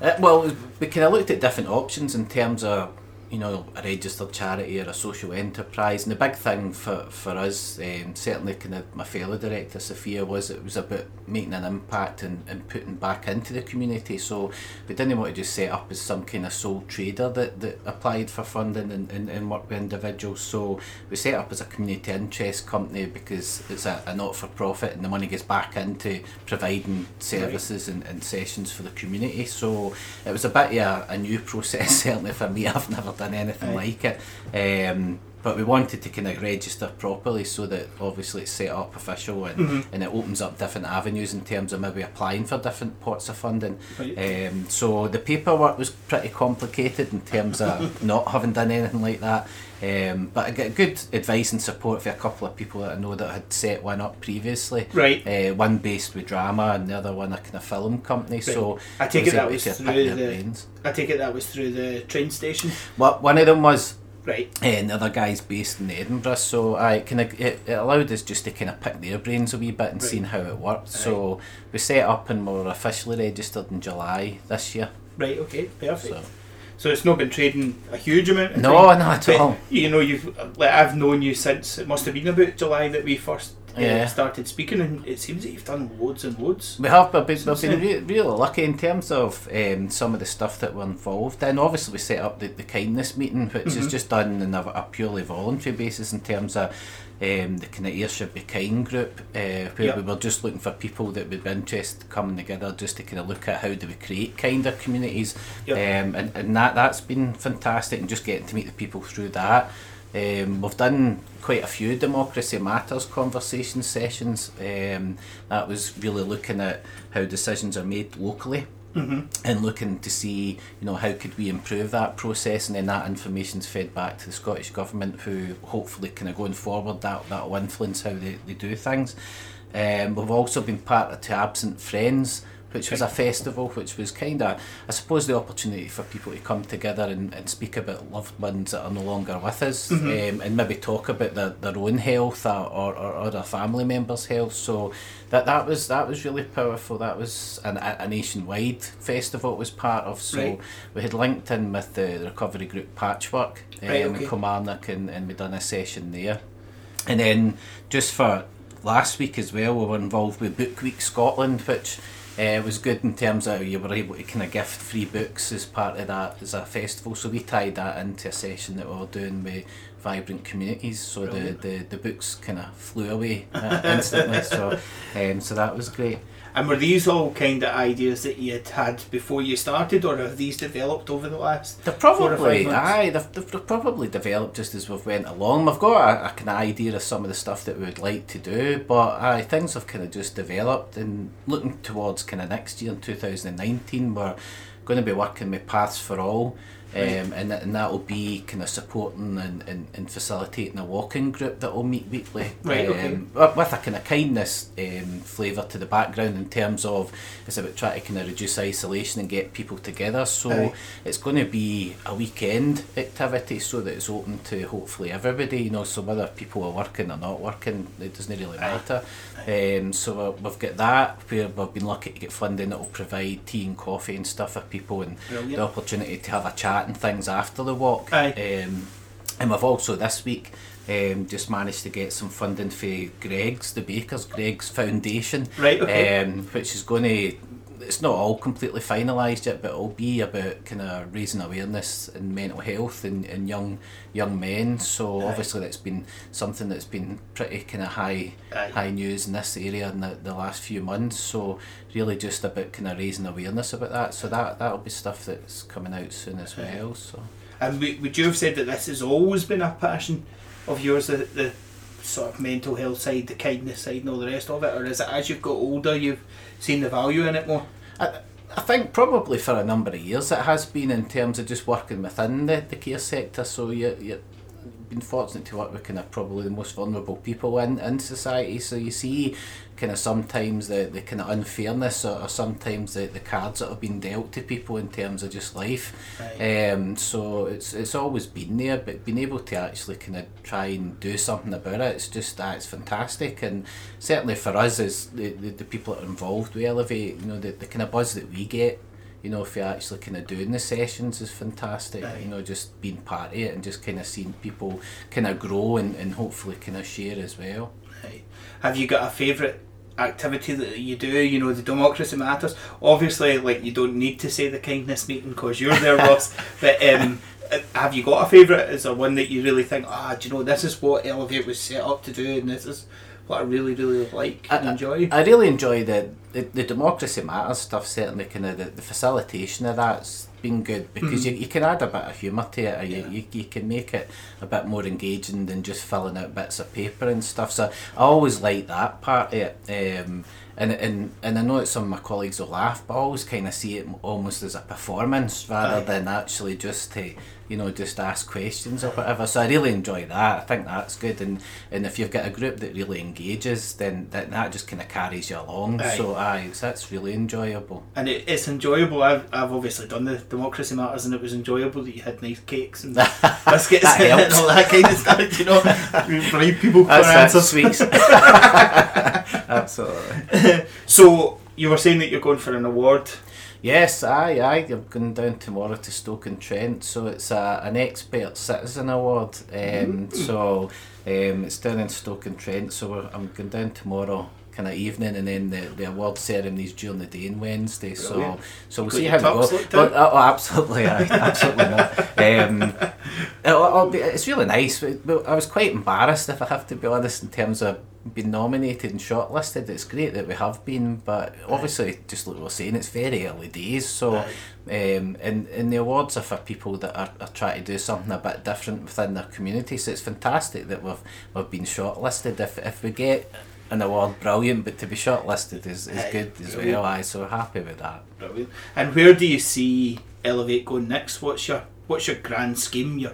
Uh, well, we kind of looked at different options in terms of, you know, a registered charity or a social enterprise. And the big thing for, for us, um, certainly kind of my fellow director, Sophia, was it was about making an impact and, and putting back into the community. So we didn't want to just set up as some kind of sole trader that, that applied for funding and, and, and work with individuals. So we set up as a community interest company because it's a, a not-for-profit and the money goes back into providing services and, and sessions for the community. So it was a bit of a, a new process, certainly for me. I've never done anything like it. Um, but we wanted to kind of register properly so that obviously it's set up official and, Mhm. and it opens up different avenues in terms of maybe applying for different pots of funding. Right. Um, so the paperwork was pretty complicated in terms of not having done anything like that. Um, but I get good advice and support for a couple of people that I know that had set one up previously. Right. Uh, one based with drama and the other one a kind of film company. So I take it that was through the- brains. I take it that was through the train station. Well, one of them was Right. uh, and the other guy's based in Edinburgh, so I kind of it, it allowed us just to kind of pick their brains a wee bit and Right. seeing how it worked. So we set up and we were officially registered in July this year. Right. Okay. Perfect. So So it's not been trading a huge amount. Of no, time, not at but, all. You know, you've like I've known you since it must have been about July that we first Yeah. started speaking, and it seems that you've done loads and loads. We have, but we've, we've been re- really lucky in terms of um, some of the stuff that we're involved in. Obviously, we set up the, the kindness meeting, which is just done on a, a purely voluntary basis in terms of um, the kind of Ayrshire Be Kind group, uh, where Yep. we were just looking for people that would be interested coming together just to kind of look at how do we create kinder communities. Yep. Um, and, and that, that's been fantastic, and just getting to meet the people through that. Um, we've done quite a few Democracy Matters conversation sessions. Um, that was really looking at how decisions are made locally Mm-hmm. and looking to see, you know, how could we improve that process, and then that information's fed back to the Scottish government, who hopefully kind of going forward that that will influence how they, they do things. Um, we've also been part of To Absent Friends, which was a festival, which was kind of, I suppose, the opportunity for people to come together and, and speak about loved ones that are no longer with us, um, and maybe talk about their, their own health or, or, or other family members' health. So that that was that was really powerful. That was an, a, a nationwide festival it was part of. So Right. we had linked in with the, the recovery group Patchwork um, Right, okay. in Kilmarnock, and, and we done a session there. And then just for last week as well, we were involved with Book Week Scotland, which uh, was good in terms of you were able to kind of gift free books as part of that as a festival. So we tied that into a session that we were doing with vibrant communities. So the, the, the books kind of flew away uh, instantly. so um, so that was great. And were these all kind of ideas that you had had before you started, or have these developed over the last? They've Four or probably, aye, they've, they've, they've probably developed just as we've went along. We've got a, a kind of idea of some of the stuff that we would like to do, but aye, things have kind of just developed. And looking towards kind of next year in 2019, we're going to be working with Paths for All. Um, Right. and, that, and that will be kind of supporting and, and, and facilitating a walking group that will meet weekly Right, um, okay. with a kind of kindness um, flavour to the background in terms of it's about trying to kind of reduce isolation and get people together. So Aye. it's going to be a weekend activity so that it's open to hopefully everybody. You know, so whether people are working or not working, it doesn't really Aye. matter. Um, so we- we've got that where we've been lucky to get funding that will provide tea and coffee and stuff for people and Brilliant. the opportunity to have a chat and things after the walk. Aye. Um, and we've also this week um, just managed to get some funding for Greggs, the Bakers, Greggs Foundation, Right, okay. um, which is going to. It's not all completely finalised yet, but it'll be about kind of raising awareness in mental health in, in young young men. So Aye. obviously that's been something that's been pretty kind of high Aye. high news in this area in the, the last few months. So really just about kind of raising awareness about that. So that that'll be stuff that's coming out soon as Aye. well. So. And would you have said that this has always been a passion of yours, the, the sort of mental health side, the kindness side, and all the rest of it, or is it as you've got older you've seen the value in it more? I, I think probably for a number of years it has been in terms of just working within the, the care sector. So you you been fortunate to work with kind of probably the most vulnerable people in, in society. So you see kind of sometimes the, the kind of unfairness or, or sometimes the, the cards that have been dealt to people in terms of just life. Aye. Um, so it's it's always been there, but being able to actually kind of try and do something about it, it's just that it's fantastic. And certainly for us as the, the, the people that are involved with Elevate, you know, the, the kind of buzz that we get, you know, if you're actually kind of doing the sessions is fantastic. Aye. You know, just being part of it and just kind of seeing people kind of grow and, and hopefully kind of share as well. Right. Have you got a favourite activity that you do? You know, the democracy matters. Obviously, like you don't need to say the kindness meeting because you're there, Ross. But um, have you got a favourite? Is there one that you really think, ah, do you know, this is what Elevate was set up to do, and this is what I really, really like and I- enjoy? I really enjoy the, the, the democracy matters stuff. Certainly, kind of the, the facilitation of that's been good because you, you can add a bit of humour to it, or you, Yeah. you, you can make it a bit more engaging than just filling out bits of paper and stuff. So I always like that part of it. Um, and, and and I know that some of my colleagues will laugh, but I always kind of see it almost as a performance rather than actually just to you know just ask questions or whatever. So I really enjoy that. I think that's good. And and if you've got a group that really engages, then that, that just kind of carries you along. Aye. So aye, so that's really enjoyable. and it, it's enjoyable. I've, I've obviously done the democracy matters, and it was enjoyable that you had nice cakes and biscuits That and helps. all that kind of stuff. You know, bribe people for That's that answers. sweets. Absolutely. So you were saying that you're going for an award. Yes, aye, aye. I'm going down tomorrow to Stoke-on-Trent, so it's a, an expert citizen award. Um, so um, it's down in Stoke-on-Trent, so we're, I'm going down tomorrow kind of evening, and then the, the award ceremonies during the day on Wednesday. So Brilliant. so we'll got see how it goes. But, out? oh, absolutely, aye, absolutely not. Um, it'll, it'll be, it's really nice. I was quite embarrassed, if I have to be honest, in terms of being nominated and shortlisted. It's great that we have been, but obviously, just like we were saying, it's very early days. So, um, and, and the awards are for people that are, are trying to do something a bit different within their community. So it's fantastic that we've we've been shortlisted. If if we get an award, brilliant. But to be shortlisted is, is good as brilliant. well. Aye, so happy with that. Brilliant. And where do you see Elevate going next? What's your what's your grand scheme? Your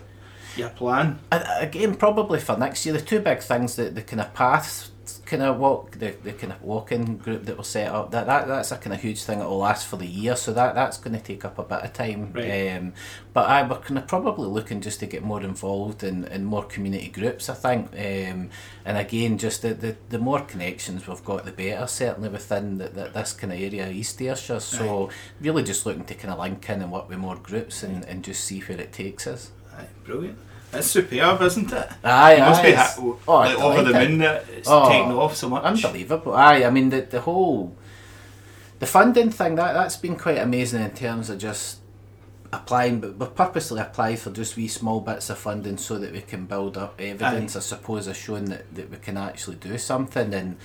your plan? And again, probably for next year, the two big things that the kind of paths kind of walk the, the kind of walking group that was set up that, that that's a kind of huge thing that will last for the year so that that's going to take up a bit of time. Right. um, but I we're kind of probably looking just to get more involved in, in more community groups I think. Um, and again just the, the, the more connections we've got the better certainly within the, the, this kind of area of East Ayrshire. So really just looking to kind of link in and work with more groups and, and just see where it takes us. Aye, brilliant. That's superb, isn't it? Aye, You must aye, be ha- oh, like, over the moon that it's Oh, taken off so much. Unbelievable. Ah, aye, I mean the the whole the funding thing that that's been quite amazing in terms of just applying but we purposely applied for just wee small bits of funding so that we can build up evidence I suppose of showing that, that we can actually do something and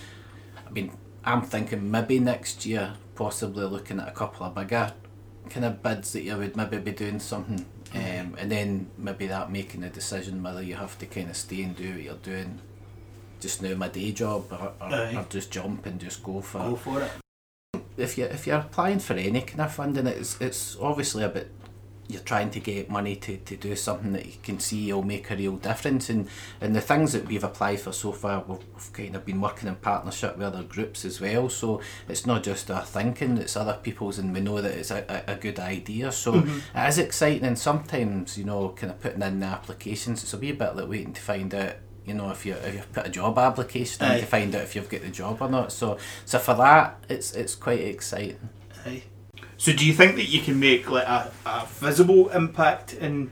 I mean I'm thinking maybe next year possibly looking at a couple of bigger kind of bids that you would maybe be doing something um, and then maybe that making a decision whether you have to kind of stay and do what you're doing just now my day job or, or, or just jump and just go for Go for it. if you if you're applying for any kind of funding it's it's obviously a bit you're trying to get money to, to do something that you can see will make a real difference. And and the things that we've applied for so far we've, we've kind of been working in partnership with other groups as well. So it's not just our thinking it's other people's and we know that it's a, a, a good idea. So mm-hmm. it is exciting and sometimes you know kind of putting in the applications. It's a wee bit like waiting to find out you know if you if you put a job application in Aye. to find out if you've got the job or not. So so for that it's it's quite exciting. Aye. So do you think that you can make like a, a visible impact in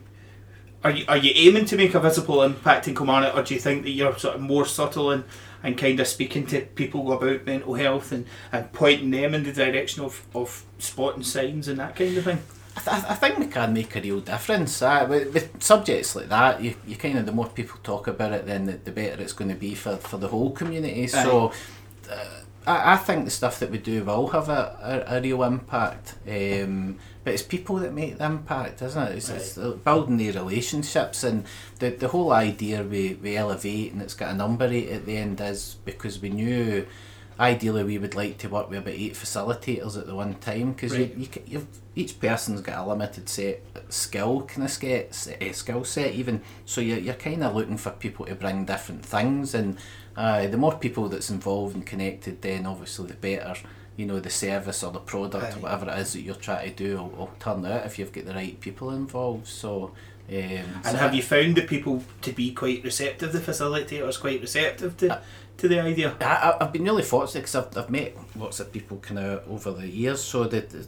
are you are you aiming to make a visible impact in Kilmarnock or do you think that you're sort of more subtle and, and kind of speaking to people about mental health and, and pointing them in the direction of, of spotting signs and that kind of thing? I, th- I think we can make a real difference. Uh, with, with subjects like that, you, you kind of the more people talk about it, then the, the better it's going to be for, for the whole community. So, uh, I, I think the stuff that we do will have a, a, a real impact. Um, but it's people that make the impact, isn't it? It's, it's building the relationships and the, the whole idea we, we elevate and it's got a number eight at the end is because we knew ideally we would like to work with about eight facilitators at the one time because Right. you, you, you've, each person's got a limited set skill kind of set, uh, skill set even so you're, you're kind of looking for people to bring different things and uh, the more people that's involved and connected then obviously the better you know the service or the product or whatever it is that you're trying to do will, will turn out if you've got the right people involved so um, And so have you found the people to be quite receptive, the facilitators quite receptive to, to the idea? I, I've been really fortunate because I've, I've met lots of people kind of over the years, so that the,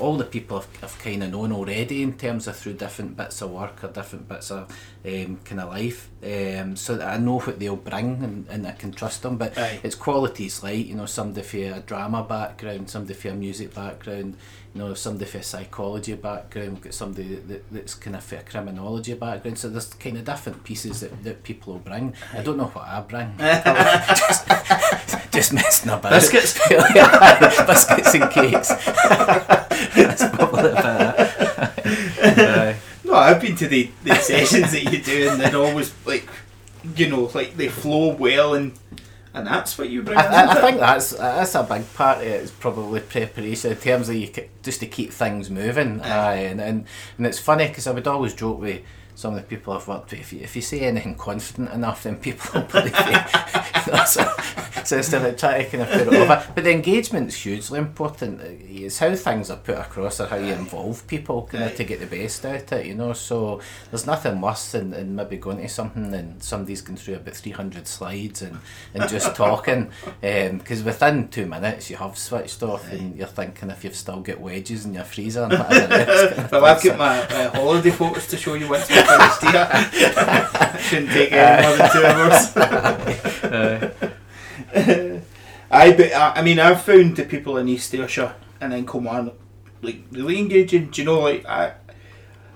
all the people I've, I've kind of known already in terms of through different bits of work or different bits of um, kind of life, um, so that I know what they'll bring and, and I can trust them. But Aye. it's qualities like you know somebody for a drama background, somebody for a music background, you know somebody for a psychology background, we've got somebody that, that's kind of for a criminology background. So there's kind of different pieces that, that people will bring. I don't know what I bring. just, just messing about. Biscuits. biscuits and cakes. That's probably about it. No, I've been to the, the sessions that you do, and they're always like, you know, like they flow well, and and that's what you bring. I, I, I think that's that's a big part of it. Is probably preparation in terms of you, just to keep things moving. Aye, and, and and it's funny because I would always joke with some of the people I've worked with, if you, if you say anything confident enough, then people will believe you. Know, so, so instead of trying to kind of put it over, but the engagement's hugely important. It's how things are put across or how you involve people kind of to get the best out of it. You know, so there's nothing worse than, than maybe going to something and somebody's going through about three hundred slides and, and just talking, because um, within two minutes you have switched off and you're thinking if you've still got wedges in your freezer. And whatever, well, I've got my, my holiday photos to show you once we Shouldn't take any more than two hours. I, but I, mean, I've found the people in East Ayrshire and in Kilmarnock like really engaging. Do you know, like I,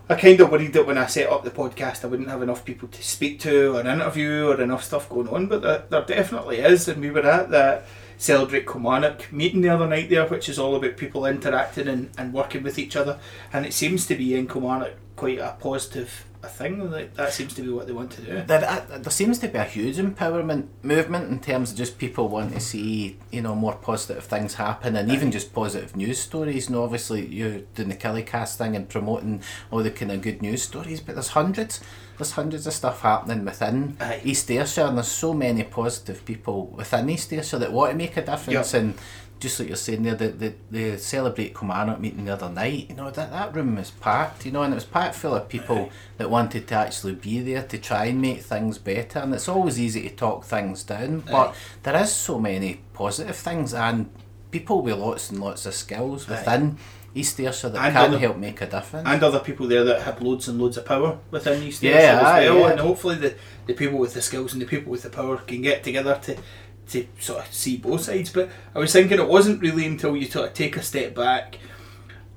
I kind of worried that when I set up the podcast, I wouldn't have enough people to speak to or interview or enough stuff going on. But there, there definitely is, and we were at that Celebrate Kilmarnock meeting the other night there, which is all about people interacting and, and working with each other. And it seems to be in Kilmarnock quite a positive a thing. Like, that seems to be what they want to do. There, uh, there seems to be a huge empowerment movement in terms of just people wanting to see, you know, more positive things happen and even just positive news stories. Know, obviously you're doing the Killiecast thing and promoting all the kind of good news stories, but there's hundreds. There's hundreds of stuff happening within Aye. East Ayrshire, and there's so many positive people within East Ayrshire that want to make a difference. Yep. And just like you're saying there, the, the, the Celebrate Kilmarnock meeting the other night, you know, that, that room was packed, you know, and it was packed full of people that wanted to actually be there to try and make things better. And it's always easy to talk things down, but there is so many positive things and people with lots and lots of skills within East Ayrshire that And can other- help make a difference. And other people there that have loads and loads of power within East Ayrshire aye, as well. yeah. And hopefully the, the people with the skills and the people with the power can get together to to sort of see both sides. But I was thinking it wasn't really until you sort of take a step back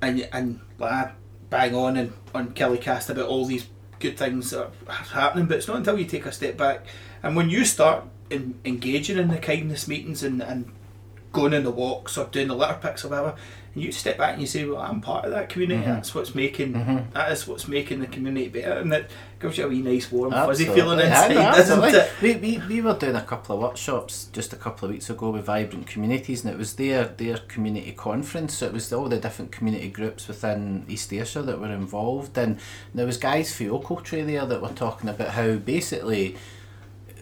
and and like, ah, bang on and on Killiecast about all these good things that are happening. But it's not until you take a step back and when you start in, engaging in the kindness meetings and, and going on the walks or doing the litter picks or whatever, and you step back and you say, "Well, I'm part of that community. Mm-hmm. That's what's making mm-hmm. that is what's making the community better," and it gives you a wee nice warm fuzzy feeling Absolutely. inside, Yeah, doesn't absolutely. it? We, we, we were doing a couple of workshops just a couple of weeks ago with Vibrant Communities, and it was their their community conference. So it was all the different community groups within East Ayrshire that were involved, and there was guys from Ochiltree there that were talking about how basically.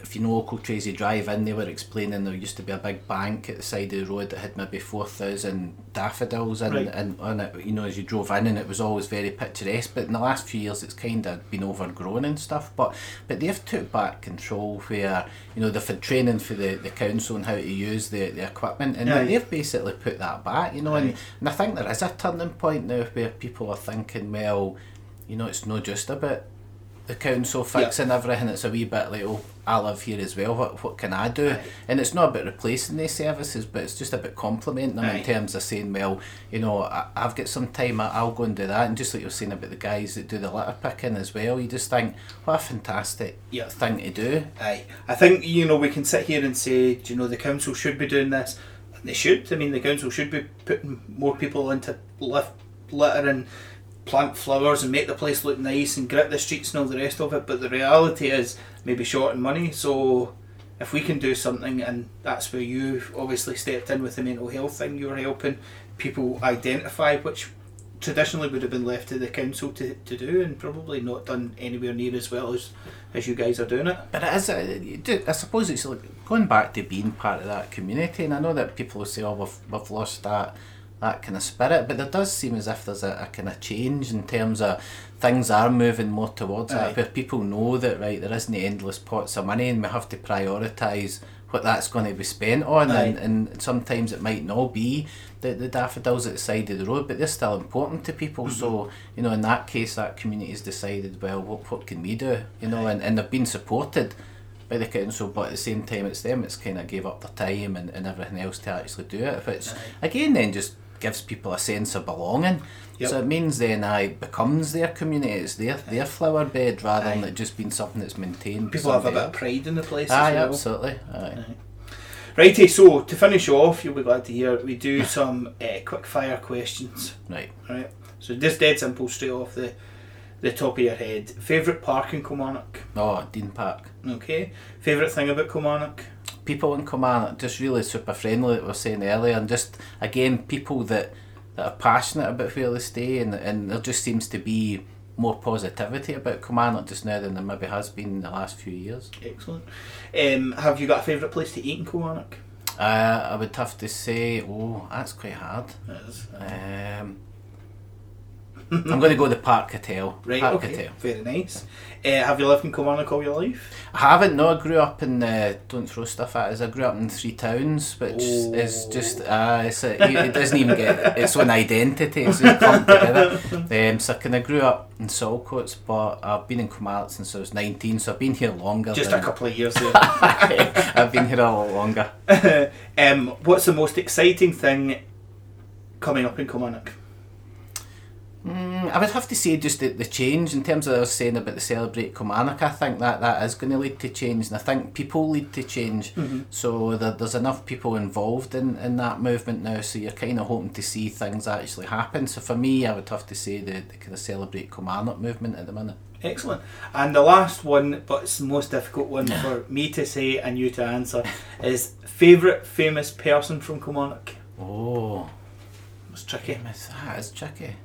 If you know as you drive in, they were explaining there used to be a big bank at the side of the road that had maybe 4,000 daffodils in, Right. and on it, you know, as you drove in, and it was always very picturesque. But in the last few years, it's kind of been overgrown and stuff. But but they've took back control where you know they've had training for the, the council on how to use the, the equipment, and Aye. they've basically put that back. You know, and, and I think there is a turning point now where people are thinking, well, you know, it's not just about the council fixing everything. It's a wee bit like, oh, I live here as well. What what can I do? And it's not about replacing these services, but it's just about complementing them Aye. in terms of saying, well, you know, I, I've got some time. I- I'll go and do that. And just like you're saying about the guys that do the litter picking as well, you just think, what a fantastic Yeah. thing to do. Aye, I think you know we can sit here and say, do you know, the council should be doing this. They should. I mean, the council should be putting more people into lift, litter and plant flowers and make the place look nice and grit the streets and all the rest of it. But the reality is maybe short in money. So if we can do something, and that's where you obviously stepped in with the mental health thing, you were helping people identify which traditionally would have been left to the council to, to do and probably not done anywhere near as well as, as you guys are doing it. But it is, I suppose it's like going back to being part of that community. And I know that people will say, oh, we've, we've lost that that kind of spirit, but there does seem as if there's a, a kind of change in terms of things are moving more towards Aye. that, where people know that, right, there isn't endless pots of money and we have to prioritise what that's going to be spent on. Aye. And, and sometimes it might not be the, the daffodils at the side of the road, but they're still important to people. Mm-hmm. So, you know, in that case, that community has decided, well, what, what can we do? You know, and, and they've been supported by the council, but at the same time, it's them. It's kind of gave up their time and, and everything else to actually do it. Which again, then just gives people a sense of belonging. Yep. So it means then I becomes their community. It's their their flower bed rather than it just being something that's maintained. People have a bit of pride in the place Aye, as well. absolutely. Aye. Righty, so to finish off, you'll be glad to hear we do some uh, quick fire questions. Right. Right. So just dead simple, straight off the the top of your head. Favourite park in Kilmarnock? Oh, Dean Park. Okay. Favourite thing about Kilmarnock? People in Kilmarnock just really super friendly like we were saying earlier and just again people that that are passionate about where they stay and, and there just seems to be more positivity about Kilmarnock just now than there maybe has been in the last few years. Excellent. Um, have you got a favourite place to eat in Kilmarnock? Uh, I would have to say, oh, that's quite hard. It is. Um, I'm going to go the Park Hotel. Right, Park okay. Hotel. Very nice. Uh, have you lived in Kilmarnock all your life? I haven't. No, I grew up in. Uh, don't throw stuff at us. I grew up in Three Towns, which is just. Uh, it's a, it doesn't even get its own identity. It's just come together. Um, so I kind of grew up in Saltcoats, but I've been in Kilmarnock since I was 19, so I've been here longer. Just than, a couple of years there. I've been here a lot longer. um, what's the most exciting thing coming up in Kilmarnock? Mm, I would have to say just the, the change in terms of I was saying about the celebrate Kilmarnock. I think that that is going to lead to change, and I think people lead to change. So there, there's enough people involved in, in that movement now. So you're kind of hoping to see things actually happen. So for me, I would have to say the, the kind of celebrate Kilmarnock movement at the minute. Excellent. And the last one, but it's the most difficult one for me to say and you to answer, is favourite famous person from Kilmarnock. Oh, It's tricky. famous. That is tricky.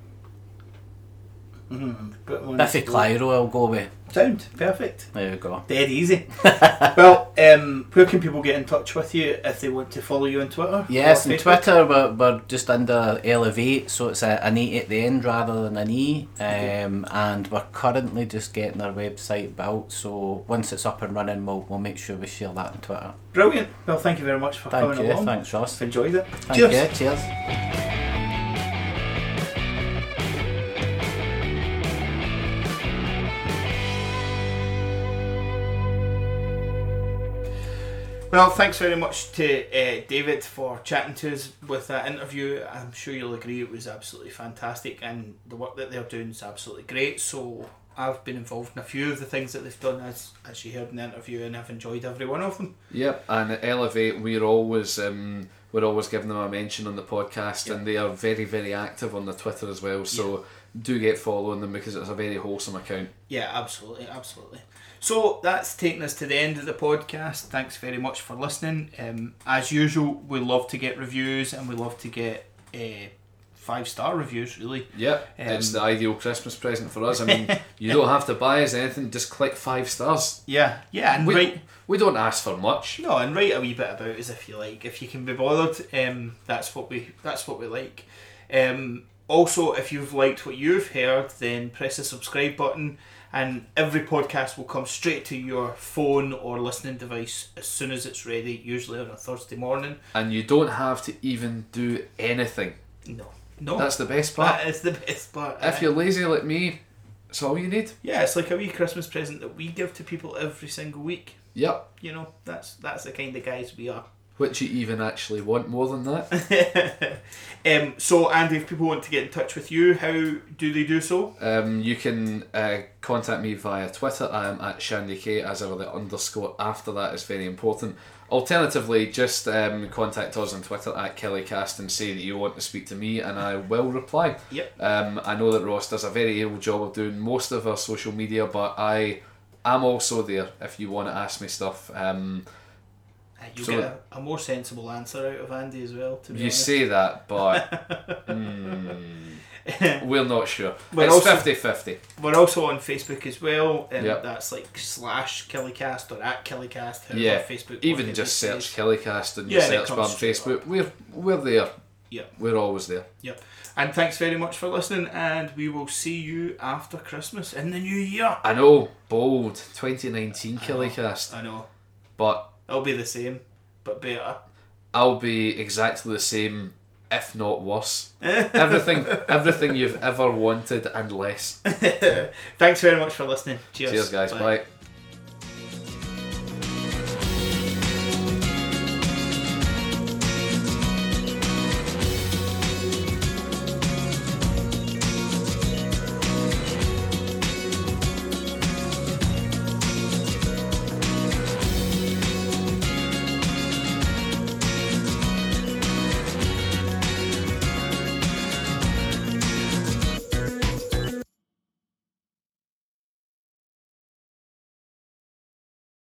Mm-hmm. Put 'em on Biffy. Clyro, I'll go with. Sound perfect. There we go. Dead easy. well, um, where can people get in touch with you if they want to follow you on Twitter? Yes, on Twitter we're, we're just under Elevate, so it's a, an E at the end rather than an E. Um, and we're currently just getting our website built, so once it's up and running, we'll, we'll make sure we share that on Twitter. Brilliant. Well, thank you very much for Thank coming you, along. thanks Ross. Enjoyed it. Thank Cheers. you, cheers. Well, thanks very much to uh, David for chatting to us with that interview. I'm sure you'll agree it was absolutely fantastic, and the work that they're doing is absolutely great. So I've been involved in a few of the things that they've done, as as you heard in the interview, and I've enjoyed every one of them. Yep, and at Elevate, we're always um, we're always giving them a mention on the podcast, and they are very very active on the Twitter as well. So do get following them because it's a very wholesome account. Yeah, absolutely, absolutely. So that's taken us to the end of the podcast. Thanks very much for listening. Um, as usual, we love to get reviews and we love to get uh, five star reviews. Really, Yeah, Um, it's the ideal Christmas present for us. I mean, you don't have to buy us anything; just click five stars. yeah, yeah, and We, write we don't ask for much. no, and write a wee bit about us if you like. If you can be bothered, um, that's what we that's what we like. Um, also, if you've liked what you've heard, then press the subscribe button, and every podcast will come straight to your phone or listening device as soon as it's ready. Usually on a Thursday morning. And you don't have to even do anything. No, no, That's the best part. that is the best part. If eh? you're lazy like me, it's all you need. yeah, it's like a wee Christmas present that we give to people every single week. Yep. You know, that's that's the kind of guys we are. Which you even actually want more than that. um, so, Andy, if people want to get in touch with you, how do they do so? Um, you can uh, contact me via Twitter. I am at Shandy K, as ever. The underscore after that is very important. Alternatively, just um, contact us on Twitter at Killiecast and say that you want to speak to me, and I will reply. Yep. Um, I know that Ross does a very able job of doing most of our social media, but I am also there if you want to ask me stuff. Um, You So- get a, a more sensible answer out of Andy as well. To be you honest. say that, but mm, we're not sure. We're it's also- 50 50. We're also on Facebook as well, and Yep. that's like slash Killiecast or at Killiecast. Yeah, Facebook. Even just search say. Killiecast and Yeah, your search bar on Facebook. We're we're there. Yep. We're always there. Yep. And thanks very much for listening, and we will see you after Christmas in the new year. I know, bold 2019 Killiecast, I know but it'll be the same, but better. I'll be exactly the same, if not worse. everything, everything you've ever wanted and less. Thanks very much for listening. Cheers. Cheers, guys. Bye.